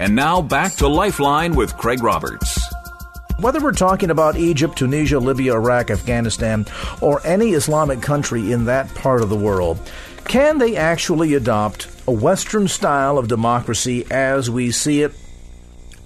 And now back to Lifeline with Craig Roberts. Whether we're talking about Egypt, Tunisia, Libya, Iraq, Afghanistan, or any Islamic country in that part of the world, can they actually adopt a Western style of democracy as we see it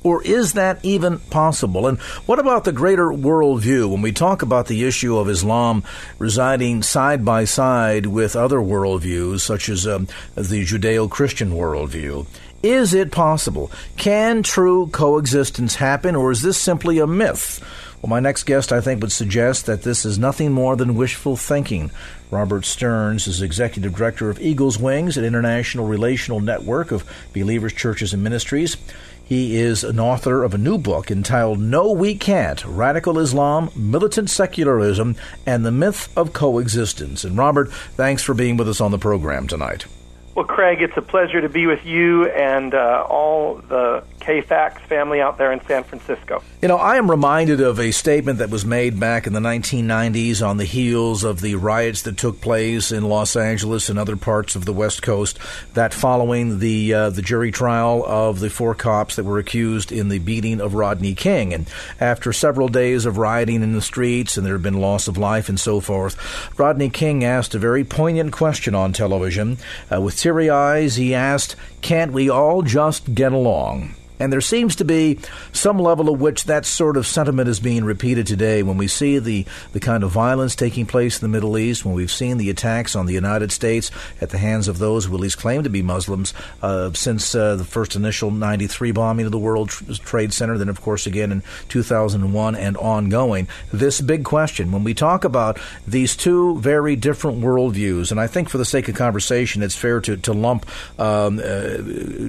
or is that even possible? And what about the greater worldview when we talk about the issue of Islam residing side by side with other worldviews, such as um, the Judeo Christian worldview? Is it possible? Can true coexistence happen, or is this simply a myth? Well, my next guest, I think, would suggest that this is nothing more than wishful thinking. Robert Stearns is Executive Director of Eagles Wings, an international relational network of believers, churches, and ministries. He is an author of a new book entitled No We Can't Radical Islam, Militant Secularism, and the Myth of Coexistence. And Robert, thanks for being with us on the program tonight. Well, Craig, it's a pleasure to be with you and uh, all the KFAX family out there in San Francisco. You know, I am reminded of a statement that was made back in the 1990s on the heels of the riots that took place in Los Angeles and other parts of the West Coast. That following the uh, the jury trial of the four cops that were accused in the beating of Rodney King, and after several days of rioting in the streets and there had been loss of life and so forth, Rodney King asked a very poignant question on television. Uh, with teary eyes, he asked, "Can't we all just get along?" And there seems to be some level of which that sort of sentiment is being repeated today when we see the, the kind of violence taking place in the Middle East, when we've seen the attacks on the United States at the hands of those who at least claim to be Muslims uh, since uh, the first initial 93 bombing of the World Trade Center, then, of course, again in 2001 and ongoing. This big question, when we talk about these two very different worldviews, and I think for the sake of conversation, it's fair to, to lump um, uh,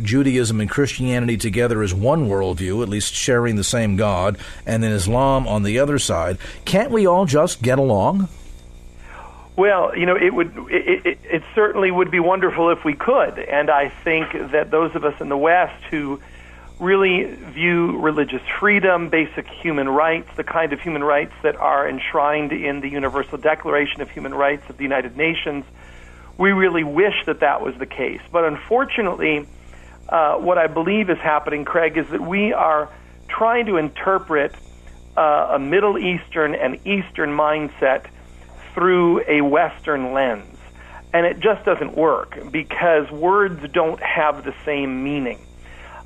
Judaism and Christianity together together as one worldview, at least sharing the same God, and then Islam on the other side. Can't we all just get along? Well, you know, it would it, it, it certainly would be wonderful if we could, and I think that those of us in the West who really view religious freedom, basic human rights, the kind of human rights that are enshrined in the Universal Declaration of Human Rights of the United Nations, we really wish that that was the case. But unfortunately, uh, what I believe is happening, Craig, is that we are trying to interpret uh, a Middle Eastern and Eastern mindset through a Western lens. And it just doesn't work because words don't have the same meaning.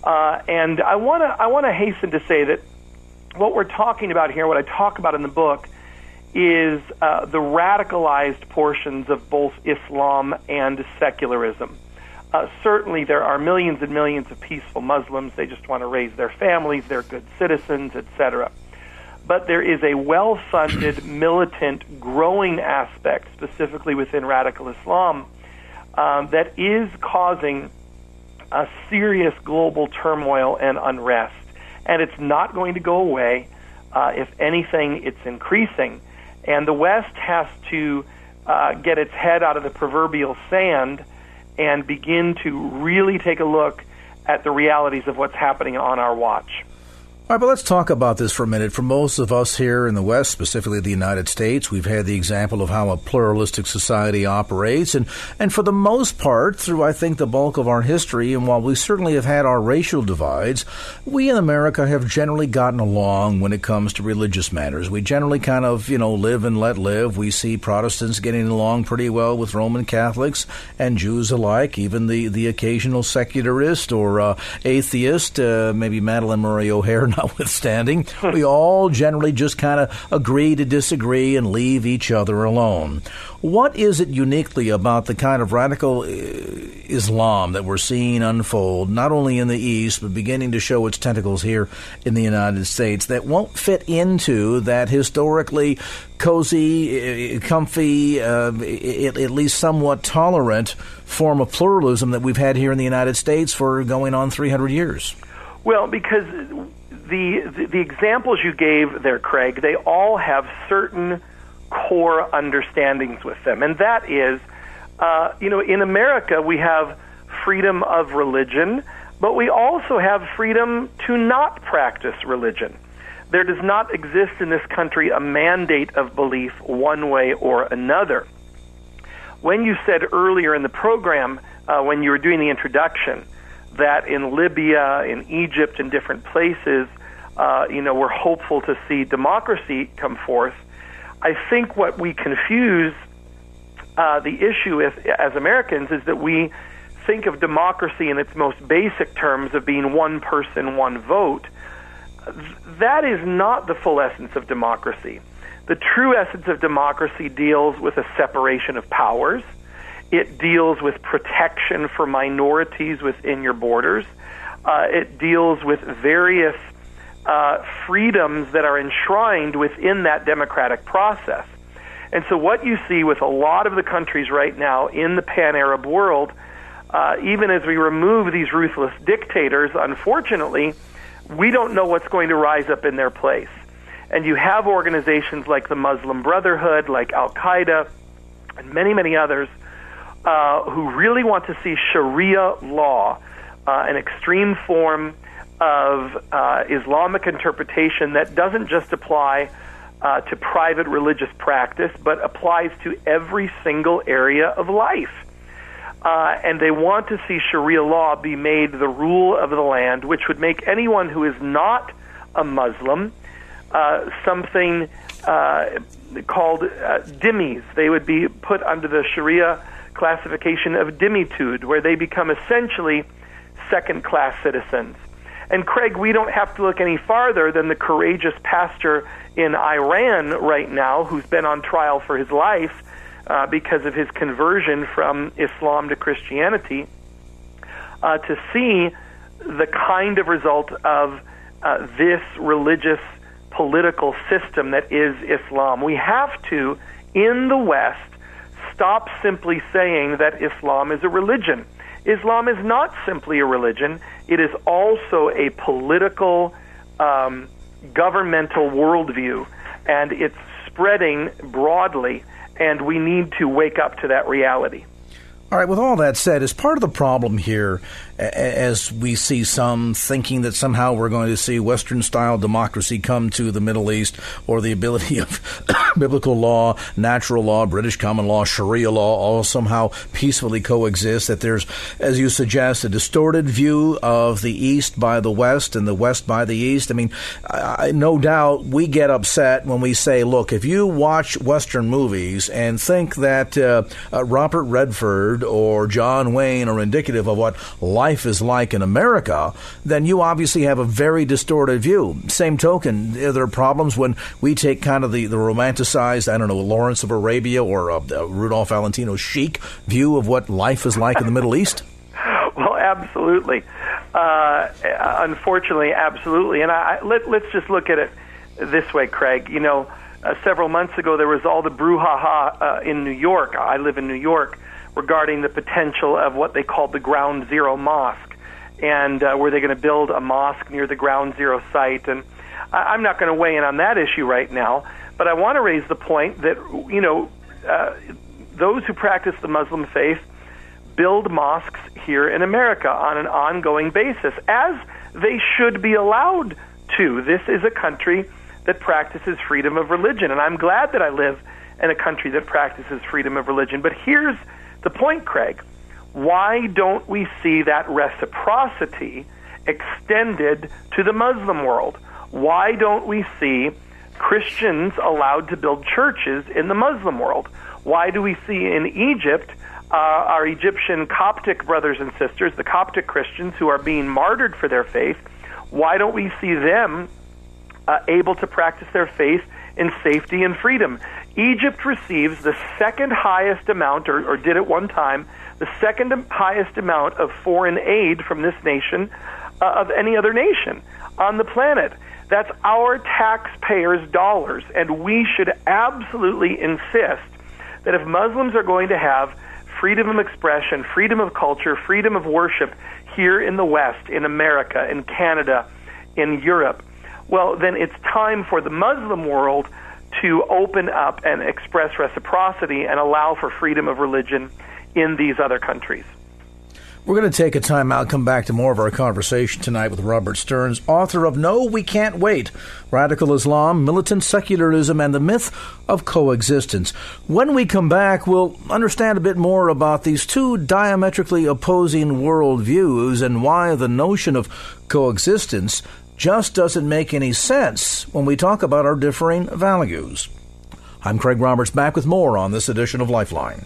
Uh, and I want to I want to hasten to say that what we're talking about here, what I talk about in the book, is uh, the radicalized portions of both Islam and secularism. Uh, certainly, there are millions and millions of peaceful Muslims. They just want to raise their families. They're good citizens, etc. But there is a well-funded, militant, growing aspect, specifically within radical Islam, um, that is causing a serious global turmoil and unrest. And it's not going to go away. Uh, if anything, it's increasing. And the West has to uh, get its head out of the proverbial sand and begin to really take a look at the realities of what's happening on our watch. All right, but let's talk about this for a minute. For most of us here in the West, specifically the United States, we've had the example of how a pluralistic society operates, and, and for the most part, through I think the bulk of our history, and while we certainly have had our racial divides, we in America have generally gotten along when it comes to religious matters. We generally kind of, you know, live and let live. We see Protestants getting along pretty well with Roman Catholics and Jews alike, even the, the occasional secularist or uh, atheist, uh, maybe Madalyn Murray O'Hair notwithstanding, we all generally just kind of agree to disagree and leave each other alone. What is it uniquely about the kind of radical uh, Islam that we're seeing unfold, not only in the East, but beginning to show its tentacles here in the United States, that won't fit into that historically cozy, uh, comfy, uh, at least somewhat tolerant form of pluralism that we've had here in the United States for going on 300 years? Well, because the, the, examples you gave there, Craig, they all have certain core understandings with them, and that is, uh, you know, in America we have freedom of religion, but we also have freedom to not practice religion. There does not exist in this country a mandate of belief one way or another. When you said earlier in the program, uh, when you were doing the introduction, that in Libya, in Egypt, in different places, uh, you know, we're hopeful to see democracy come forth. I think what we confuse uh, the issue with as Americans is that we think of democracy in its most basic terms of being one person, one vote. That is not the full essence of democracy. The true essence of democracy deals with a separation of powers. It deals with protection for minorities within your borders. Uh, it deals with various uh, freedoms that are enshrined within that democratic process. And so, what you see with a lot of the countries right now in the pan Arab world, uh, even as we remove these ruthless dictators, unfortunately, we don't know what's going to rise up in their place. And you have organizations like the Muslim Brotherhood, like Al Qaeda, and many, many others uh, who really want to see Sharia law, uh, an extreme form of uh, Islamic interpretation that doesn't just apply uh, to private religious practice, but applies to every single area of life. Uh, and they want to see Sharia law be made the rule of the land, which would make anyone who is not a Muslim uh, something uh, called uh, dhimmis. They would be put under the Sharia classification of dhimmitude, where they become essentially second class citizens. And Craig, we don't have to look any farther than the courageous pastor in Iran right now who's been on trial for his life uh, because of his conversion from Islam to Christianity uh, to see the kind of result of uh, this religious political system that is Islam. We have to, in the West, stop simply saying that Islam is a religion. Islam is not simply a religion, it is also a political, um, governmental worldview, and it's spreading broadly, and we need to wake up to that reality. All right, with all that said, is part of the problem here as we see some thinking that somehow we're going to see Western style democracy come to the Middle East or the ability of biblical law, natural law, British common law, Sharia law all somehow peacefully coexist. That there's, as you suggest, a distorted view of the East by the West and the West by the East. I mean, I, no doubt we get upset when we say, look, if you watch Western movies and think that uh, uh, Robert Redford or John Wayne are indicative of what life life is like in America, then you obviously have a very distorted view. Same token, there are problems when we take kind of the, the romanticized, I don't know, Lawrence of Arabia or uh, uh, Rudolph Valentino chic view of what life is like in the Middle East. Well, absolutely. Uh, unfortunately, absolutely. And I, I, let, let's just look at it this way, Craig. You know, uh, several months ago, there was all the brouhaha uh, in New York. I live in New York regarding the potential of what they called the Ground Zero Mosque, and uh, were they going to build a mosque near the Ground Zero site? And I- I'm not going to weigh in on that issue right now, but I want to raise the point that you know uh, those who practice the Muslim faith build mosques here in America on an ongoing basis, as they should be allowed to. This is a country that practices freedom of religion, and I'm glad that I live in a country that practices freedom of religion. But here's the point, Craig. Why don't we see that reciprocity extended to the Muslim world? Why don't we see Christians allowed to build churches in the Muslim world? Why do we see in Egypt uh, our Egyptian Coptic brothers and sisters, the Coptic Christians who are being martyred for their faith? Why don't we see them uh, able to practice their faith in safety and freedom. Egypt receives the second highest amount, or, or did at one time, the second highest amount of foreign aid from this nation uh, of any other nation on the planet. That's our taxpayers' dollars, and we should absolutely insist that if Muslims are going to have freedom of expression, freedom of culture, freedom of worship here in the West, in America, in Canada, in Europe, well, then it's time for the Muslim world to open up and express reciprocity and allow for freedom of religion in these other countries. We're going to take a time out, come back to more of our conversation tonight with Robert Stearns, author of No, We Can't Wait Radical Islam, Militant Secularism, and the Myth of Coexistence. When we come back, we'll understand a bit more about these two diametrically opposing worldviews and why the notion of coexistence just doesn't make any sense when we talk about our differing values. I'm Craig Roberts, back with more on this edition of Lifeline.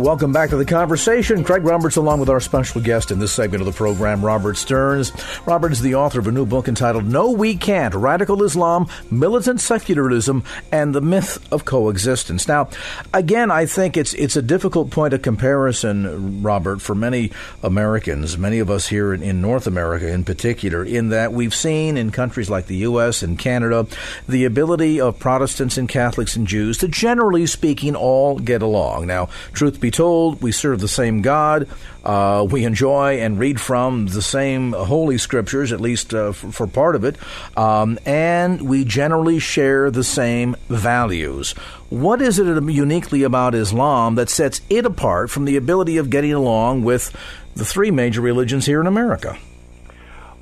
Welcome back to the conversation. Craig Roberts, along with our special guest in this segment of the program, Robert Stearns. Robert is the author of a new book entitled No We Can't Radical Islam, Militant Secularism, and the Myth of Coexistence. Now, again, I think it's, it's a difficult point of comparison, Robert, for many Americans, many of us here in, in North America in particular, in that we've seen in countries like the U.S. and Canada the ability of Protestants and Catholics and Jews to, generally speaking, all get along. Now, truth be be told, we serve the same God. Uh, we enjoy and read from the same holy scriptures, at least uh, for, for, part of it, um, and we generally share the same values. What is it uniquely about Islam that sets it apart from the ability of getting along with the three major religions here in America?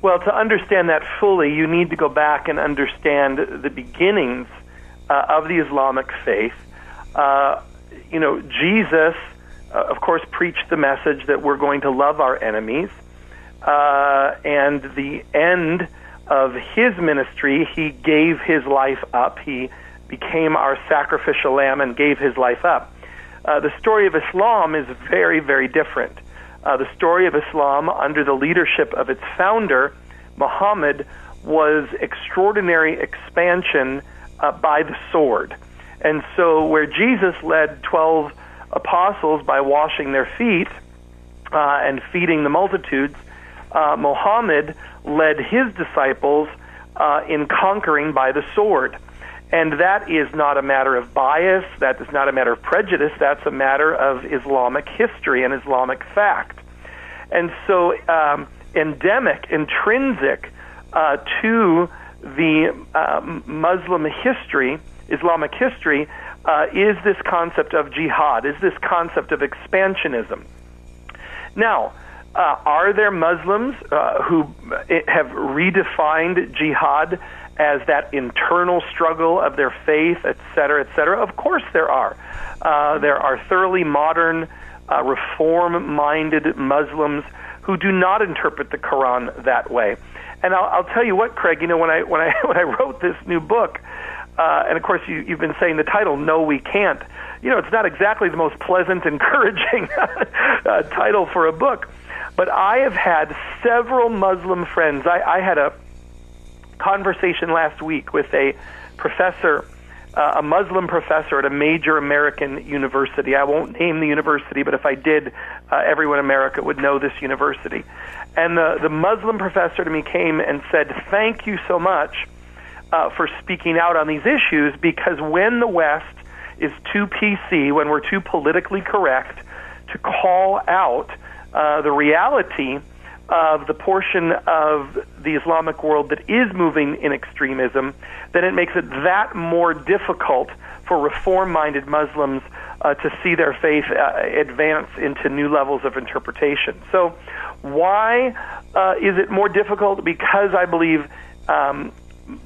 Well, to understand that fully, you need to go back and understand the beginnings uh, of the Islamic faith. Uh, you know, Jesus uh, of course, preached the message that we're going to love our enemies. Uh, and the end of his ministry, he gave his life up. He became our sacrificial lamb and gave his life up. Uh, the story of Islam is very, very different. Uh, the story of Islam, under the leadership of its founder, Muhammad, was extraordinary expansion uh, by the sword. And so, where Jesus led 12 apostles by washing their feet uh, and feeding the multitudes, uh, Mohammed led his disciples uh, in conquering by the sword. And that is not a matter of bias, that is not a matter of prejudice, that's a matter of Islamic history and Islamic fact. And so, um, endemic, intrinsic uh, to the uh, Muslim history, Islamic history, uh, is this concept of jihad, is this concept of expansionism. Now, uh, are there Muslims uh, who have redefined jihad as that internal struggle of their faith, et cetera, et cetera? Of course there are. Uh, there are thoroughly modern, uh, reform minded Muslims who do not interpret the Quran that way. And I'll, I'll tell you what, Craig. You know, when I when I when I wrote this new book, uh, and of course, you, you've been saying the title, No, We Can't. You know, it's not exactly the most pleasant, encouraging uh, title for a book. But I have had several Muslim friends. I, I had a conversation last week with a professor, uh, a Muslim professor at a major American university. I won't name the university, but if I did, uh, everyone in America would know this university. And the, the Muslim professor to me came and said, Thank you so much uh, for speaking out on these issues because when the West is too PC, when we're too politically correct to call out uh, the reality of the portion of the Islamic world that is moving in extremism, then it makes it that more difficult for reform minded Muslims uh, to see their faith uh, advance into new levels of interpretation. So, why uh, is it more difficult? Because I believe um,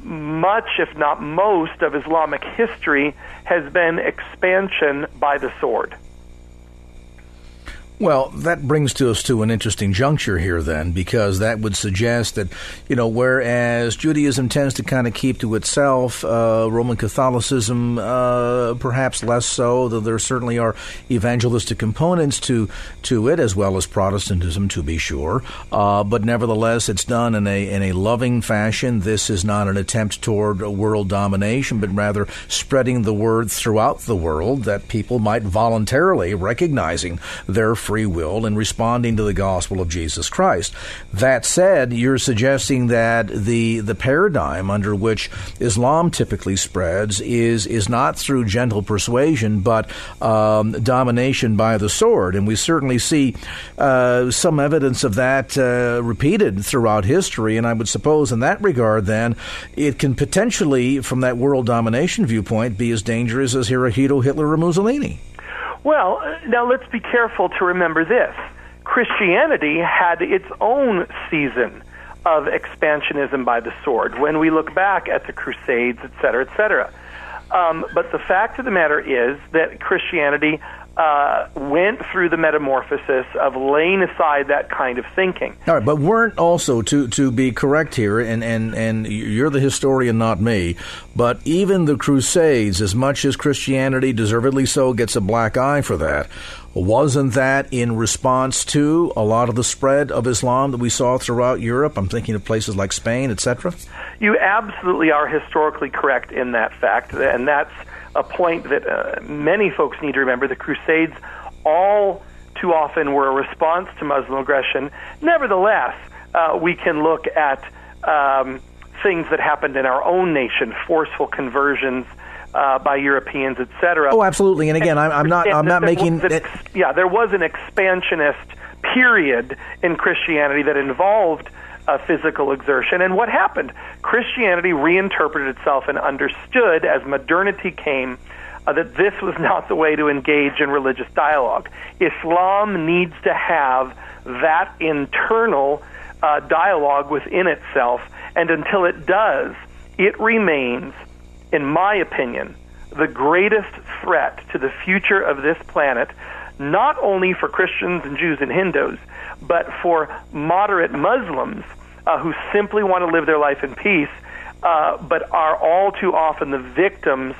much, if not most, of Islamic history has been expansion by the sword. Well, that brings to us to an interesting juncture here, then, because that would suggest that, you know, whereas Judaism tends to kind of keep to itself, uh, Roman Catholicism uh, perhaps less so, though there certainly are evangelistic components to to it, as well as Protestantism, to be sure. Uh, but nevertheless, it's done in a in a loving fashion. This is not an attempt toward world domination, but rather spreading the word throughout the world that people might voluntarily recognizing their free will in responding to the gospel of Jesus Christ. That said, you're suggesting that the the paradigm under which Islam typically spreads is is not through gentle persuasion, but um, domination by the sword, and we certainly see uh, some evidence of that uh, repeated throughout history. And I would suppose, in that regard, then it can potentially, from that world domination viewpoint, be as dangerous as Hirohito, Hitler, or Mussolini. Well, uh, now let's be careful to remember this. Christianity had its own season of expansionism by the sword when we look back at the Crusades, et cetera, et cetera. Um, but the fact of the matter is that Christianity uh, went through the metamorphosis of laying aside that kind of thinking. All right, but weren't also to to be correct here, and and and you're the historian, not me. But even the Crusades, as much as Christianity, deservedly so, gets a black eye for that. Wasn't that in response to a lot of the spread of Islam that we saw throughout Europe? I'm thinking of places like Spain, etc. You absolutely are historically correct in that fact, and that's a point that uh, many folks need to remember. The Crusades all too often were a response to Muslim aggression. Nevertheless, uh, we can look at um, things that happened in our own nation, forceful conversions. Uh, by Europeans, etc. Oh, absolutely. And again, and, I'm, I'm, not. I'm not making. An, yeah, there was an expansionist period in Christianity that involved uh, physical exertion. And what happened? Christianity reinterpreted itself and understood as modernity came uh, that this was not the way to engage in religious dialogue. Islam needs to have that internal uh, dialogue within itself, and until it does, it remains, in my opinion, the greatest threat to the future of this planet, not only for Christians and Jews and Hindus, but for moderate Muslims uh, who simply want to live their life in peace, uh, but are all too often the victims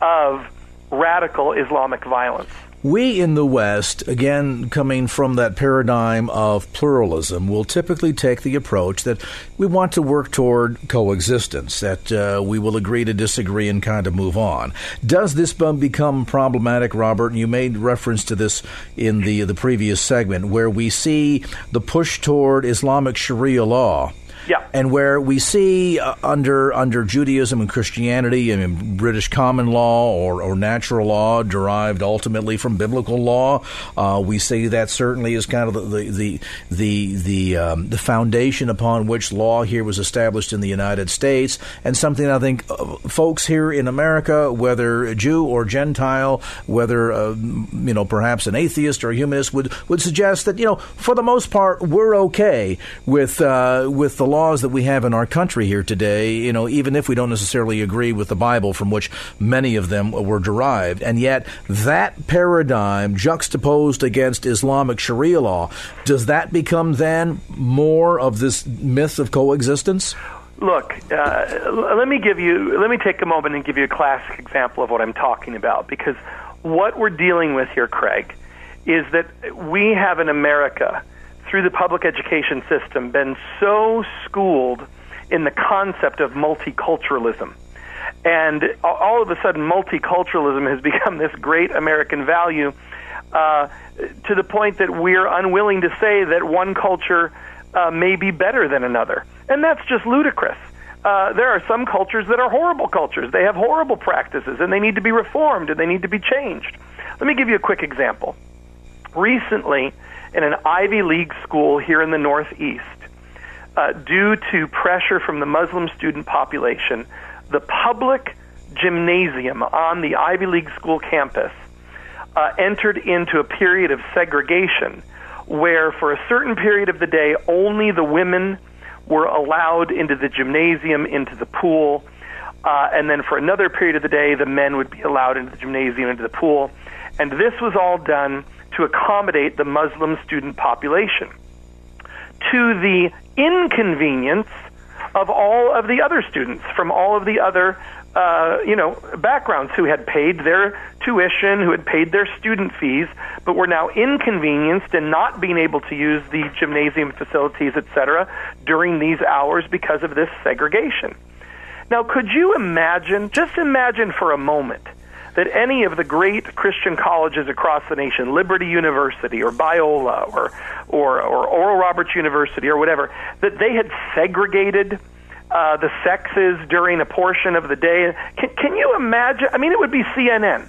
of radical Islamic violence. We in the West, again coming from that paradigm of pluralism, will typically take the approach that we want to work toward coexistence, that uh, we will agree to disagree and kind of move on. Does this become problematic, Robert? You made reference to this in the the previous segment, where we see the push toward Islamic Sharia law yeah. And where we see uh, under under Judaism and Christianity, mean, British common law or, or natural law derived ultimately from biblical law, uh, we see that certainly is kind of the the the the um, the foundation upon which law here was established in the United States, and something I think uh, folks here in America, whether Jew or Gentile, whether uh, you know perhaps an atheist or a humanist, would would suggest that you know for the most part we're okay with uh, with the laws that we have in our country here today, you know, even if we don't necessarily agree with the Bible from which many of them were derived. And yet, that paradigm juxtaposed against Islamic Sharia law, does that become then more of this myth of coexistence? Look, uh, let me give you, let me take a moment and give you a classic example of what I'm talking about because what we're dealing with here, Craig, is that we have in America through the public education system, been so schooled in the concept of multiculturalism. And all of a sudden, multiculturalism has become this great American value uh, to the point that we're unwilling to say that one culture uh, may be better than another. And that's just ludicrous. Uh, there are some cultures that are horrible cultures. They have horrible practices, and they need to be reformed, and they need to be changed. Let me give you a quick example. Recently, in an Ivy League school here in the Northeast, uh, due to pressure from the Muslim student population, the public gymnasium on the Ivy League school campus uh, entered into a period of segregation where, for a certain period of the day, only the women were allowed into the gymnasium, into the pool, uh, and then for another period of the day, the men would be allowed into the gymnasium, into the pool. And this was all done to accommodate the Muslim student population, to the inconvenience of all of the other students from all of the other uh, you know, backgrounds who had paid their tuition, who had paid their student fees, but were now inconvenienced and not being able to use the gymnasium facilities, etc., during these hours because of this segregation. Now, could you imagine, just imagine for a moment, that any of the great Christian colleges across the nation, Liberty University or Biola or, or, or Oral Roberts University or whatever, that they had segregated uh, the sexes during a portion of the day. Can, can you imagine? I mean, it would be CNN.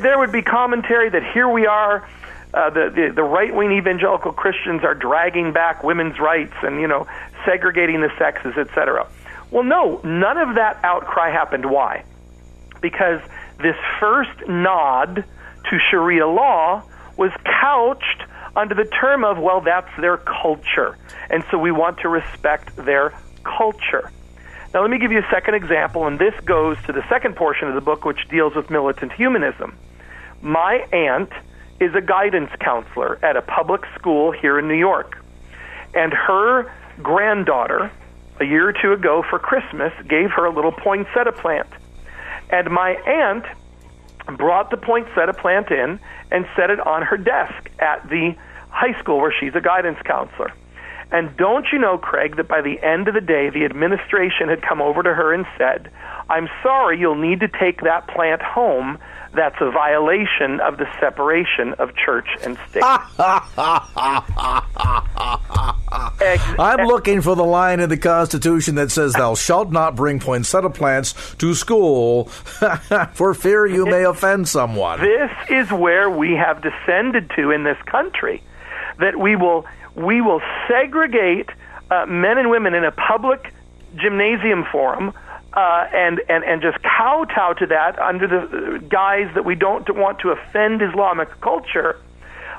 There would be commentary that here we are. Uh, the, the, the right wing evangelical Christians are dragging back women's rights and you know segregating the sexes, etc. Well, no, none of that outcry happened. Why? Because this first nod to Sharia law was couched under the term of, well, that's their culture. And so we want to respect their culture. Now, let me give you a second example, and this goes to the second portion of the book, which deals with militant humanism. My aunt is a guidance counselor at a public school here in New York, and her granddaughter, a year or two ago for Christmas, gave her a little poinsettia plant. And my aunt brought the poinsettia plant in and set it on her desk at the high school where she's a guidance counselor. And don't you know, Craig, that by the end of the day, the administration had come over to her and said, I'm sorry, you'll need to take that plant home. That's a violation of the separation of church and state. I'm looking for the line in the Constitution that says, Thou shalt not bring poinsettia plants to school for fear you may offend someone. This is where we have descended to in this country that we will we will segregate uh, men and women in a public gymnasium forum uh, and, and, and just kowtow to that under the guise that we don't want to offend Islamic culture,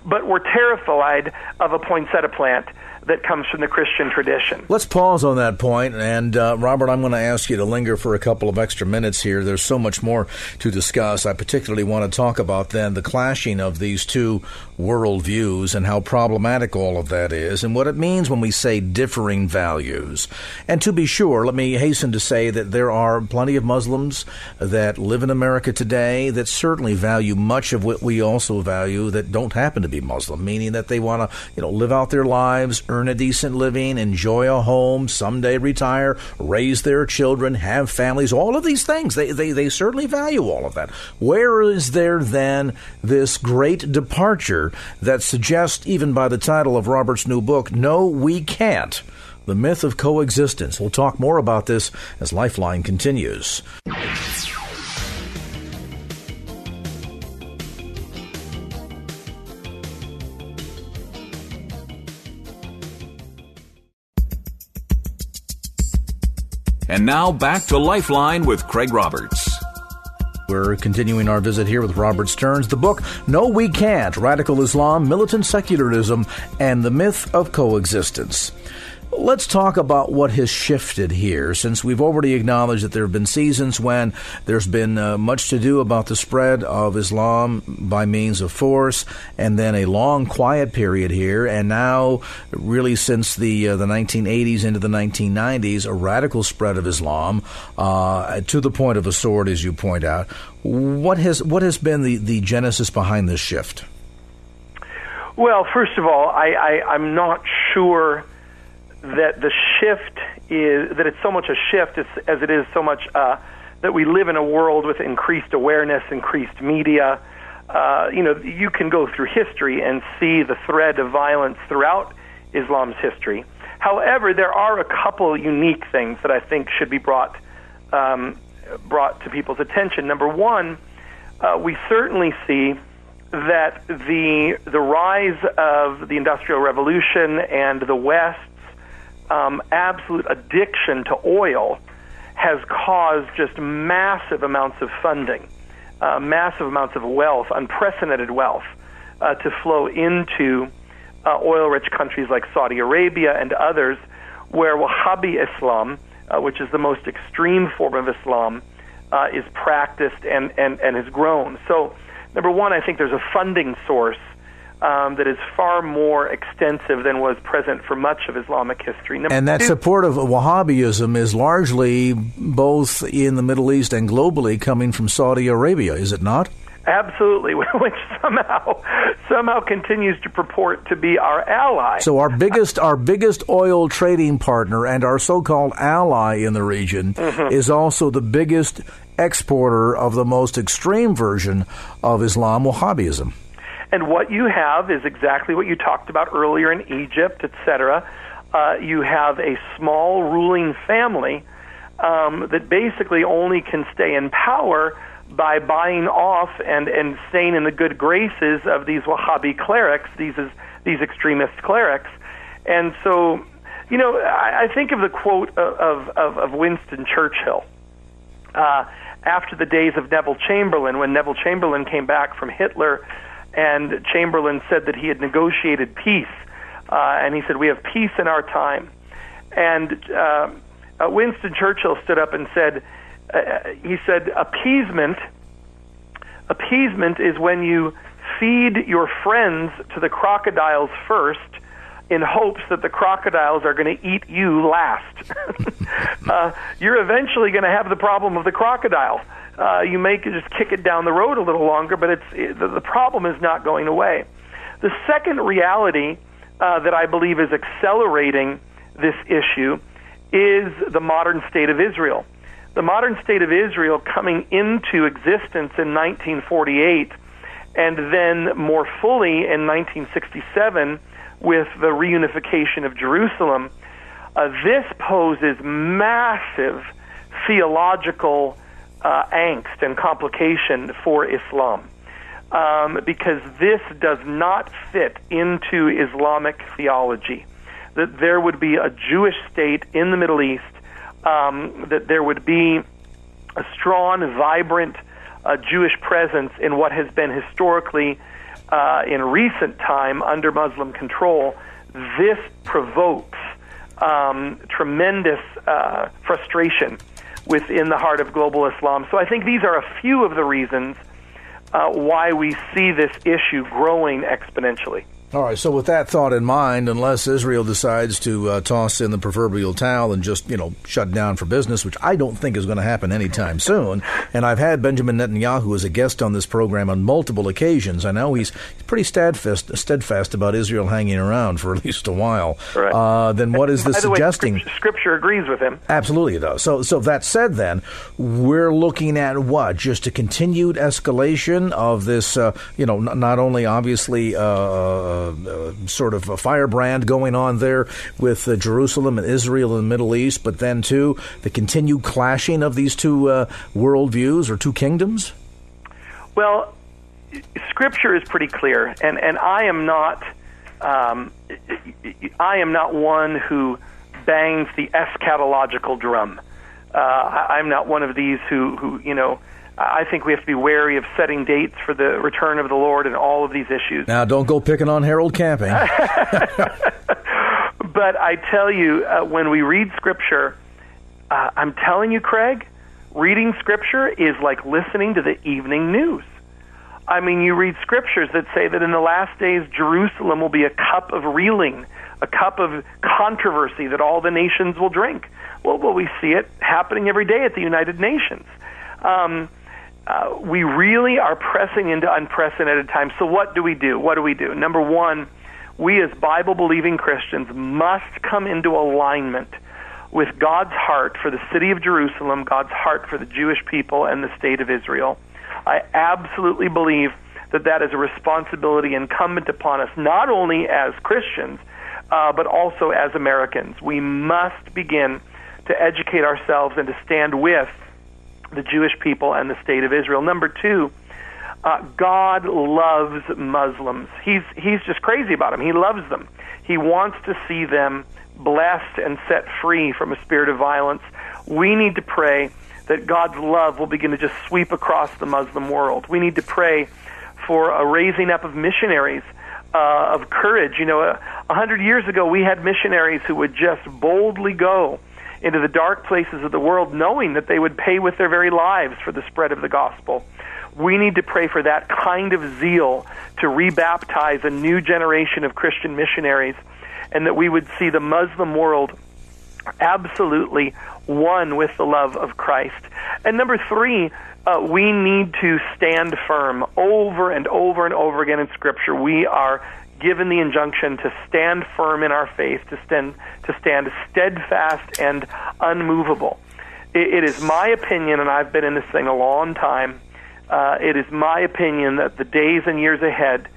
but we're terrified of a poinsettia plant that comes from the Christian tradition. Let's pause on that point. and uh, Robert, I'm going to ask you to linger for a couple of extra minutes here. There's so much more to discuss. I particularly want to talk about then the clashing of these two worldviews and how problematic all of that is, and what it means when we say differing values. And to be sure, let me hasten to say that there are plenty of Muslims that live in America today that certainly value much of what we also value that don't happen to be Muslim, meaning that they want to, you know, live out their lives earn a decent living, enjoy a home, someday retire, raise their children, have families, all of these things. They, they, they certainly value all of that. Where is there then this great departure that suggests, even by the title of Robert's new book, No, We Can't? The myth of coexistence. We'll talk more about this as Lifeline continues. And now back to Lifeline with Craig Roberts. We're continuing our visit here with Robert Stearns. The book, No We Can't Radical Islam, Militant Secularism, and the Myth of Coexistence. Let's talk about what has shifted here, since we've already acknowledged that there have been seasons when there's been uh, much to do about the spread of Islam by means of force, and then a long quiet period here, and now, really since the uh, the 1980s into the 1990s, a radical spread of Islam uh, to the point of a sword, as you point out. What has what has been the, the genesis behind this shift? Well, first of all, I, I, I'm not sure that the shift is that it's so much a shift as, as it is so much uh, that we live in a world with increased awareness, increased media. Uh, you know, you can go through history and see the thread of violence throughout Islam's history. However, there are a couple unique things that I think should be brought um, brought to people's attention. Number one, uh, we certainly see that the the rise of the Industrial Revolution and the West um, absolute addiction to oil has caused just massive amounts of funding, uh, massive amounts of wealth, unprecedented wealth, uh, to flow into uh, oil rich countries like Saudi Arabia and others, where Wahhabi Islam, uh, which is the most extreme form of Islam, uh, is practiced and, and, and has grown. So, number one, I think there's a funding source um, that is far more extensive than was present for much of Islamic history. Number and that two, support of Wahhabism is largely both in the Middle East and globally coming from Saudi Arabia, is it not? Absolutely, which somehow somehow continues to purport to be our ally. So our biggest our biggest oil trading partner and our so-called ally in the region mm-hmm. is also the biggest exporter of the most extreme version of Islam, Wahhabism. And what you have is exactly what you talked about earlier in Egypt, etc. Uh, you have a small ruling family um, that basically only can stay in power by buying off and, and staying in the good graces of these Wahhabi clerics, these these extremist clerics. And so, you know, I, I think of the quote of, of, of Winston Churchill uh, after the days of Neville Chamberlain, when Neville Chamberlain came back from Hitler and Chamberlain said that he had negotiated peace, uh, and he said, "We have peace in our time." And uh, uh, Winston Churchill stood up and said, uh, "He said appeasement. Appeasement is when you feed your friends to the crocodiles first." In hopes that the crocodiles are going to eat you last. uh, you're eventually going to have the problem of the crocodile uh, you may just kick it down the road a little longer, but it's it, the, problem is not going away. The second reality uh, that I believe is accelerating this issue is the modern state of Israel. The modern state of Israel coming into existence in 1948 and then more fully in 1967 with the reunification of Jerusalem. Uh, this poses massive theological uh, angst and complication for Islam. Um, because this does not fit into Islamic theology. That there would be a Jewish state in the Middle East, um, that there would be a strong, vibrant uh, Jewish presence in what has been historically, uh, in recent time, under Muslim control. This provokes um, tremendous uh, frustration within the heart of global Islam. So I think these are a few of the reasons uh, why we see this issue growing exponentially. All right. So, with that thought in mind, unless Israel decides to uh, toss in the proverbial towel and just, you know, shut down for business, which I don't think is going to happen anytime soon, and I've had Benjamin Netanyahu as a guest on this program on multiple occasions. I know he's pretty steadfast, steadfast about Israel hanging around for at least a while. Right. Uh, then, what is this the suggesting? Way, scripture agrees with him. Absolutely, though. So, so that said, then we're looking at what? Just a continued escalation of this. Uh, you know, n- not only obviously uh, sort of a firebrand going on there with uh, Jerusalem and Israel and the Middle East, but then too the continued clashing of these two uh, worldviews or two kingdoms? Well, Scripture is pretty clear, and and I am not. Um, I am not one who bangs the eschatological drum. Uh, I, I'm not one of these who, who you know, I think we have to be wary of setting dates for the return of the Lord and all of these issues. Now, don't go picking on Harold Camping. but I tell you, uh, when we read Scripture, uh, I'm telling you, Craig, reading Scripture is like listening to the evening news. I mean, you read scriptures that say that in the last days, Jerusalem will be a cup of reeling, a cup of controversy that all the nations will drink. Well, well, we see it happening every day at the United Nations. Um, uh, we really are pressing into unprecedented times. So, what do we do? What do we do? Number one, we as Bible believing Christians must come into alignment with God's heart for the city of Jerusalem, God's heart for the Jewish people, and the state of Israel. I absolutely believe that that is a responsibility incumbent upon us, not only as Christians, uh, but also as Americans. We must begin to educate ourselves and to stand with the Jewish people and the state of Israel. Number two, uh, God loves Muslims. He's he's just crazy about them. He loves them. He wants to see them blessed and set free from a spirit of violence. We need to pray that God's love will begin to just sweep across the Muslim world. We need to pray for a raising up of missionaries uh, of courage. You know, a, a hundred years ago, we had missionaries who would just boldly go into the dark places of the world, knowing that they would pay with their very lives for the spread of the gospel. We need to pray for that kind of zeal to rebaptize a new generation of Christian missionaries, and that we would see the Muslim world absolutely one with the love of Christ. And number three, uh, we need to stand firm over and over and over again in Scripture. We are given the injunction to stand firm in our faith, to stand to stand steadfast and unmovable. it, it is my opinion, and I've been in this thing a long time. Uh, it is my opinion that the days and years ahead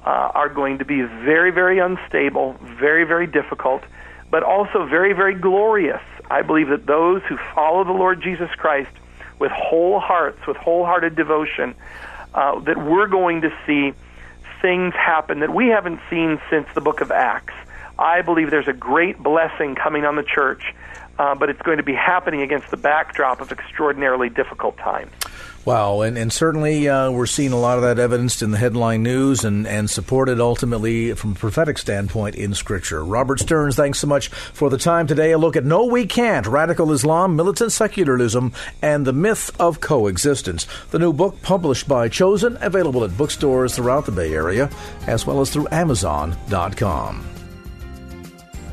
uh, are going to be very, very unstable, very, very difficult, but also very, very glorious. I believe that those who follow the Lord Jesus Christ with whole hearts, with wholehearted devotion, uh, that we're going to see things happen that we haven't seen since the book of Acts. I believe there's a great blessing coming on the church, uh, but it's going to be happening against the backdrop of extraordinarily difficult times. Wow, and, and certainly uh, we're seeing a lot of that evidenced in the headline news and, and supported ultimately from a prophetic standpoint in Scripture. Robert Stearns, thanks so much for the time today. A look at No We Can't Radical Islam, Militant Secularism, and the Myth of Coexistence. The new book published by Chosen, available at bookstores throughout the Bay Area, as well as through Amazon.com.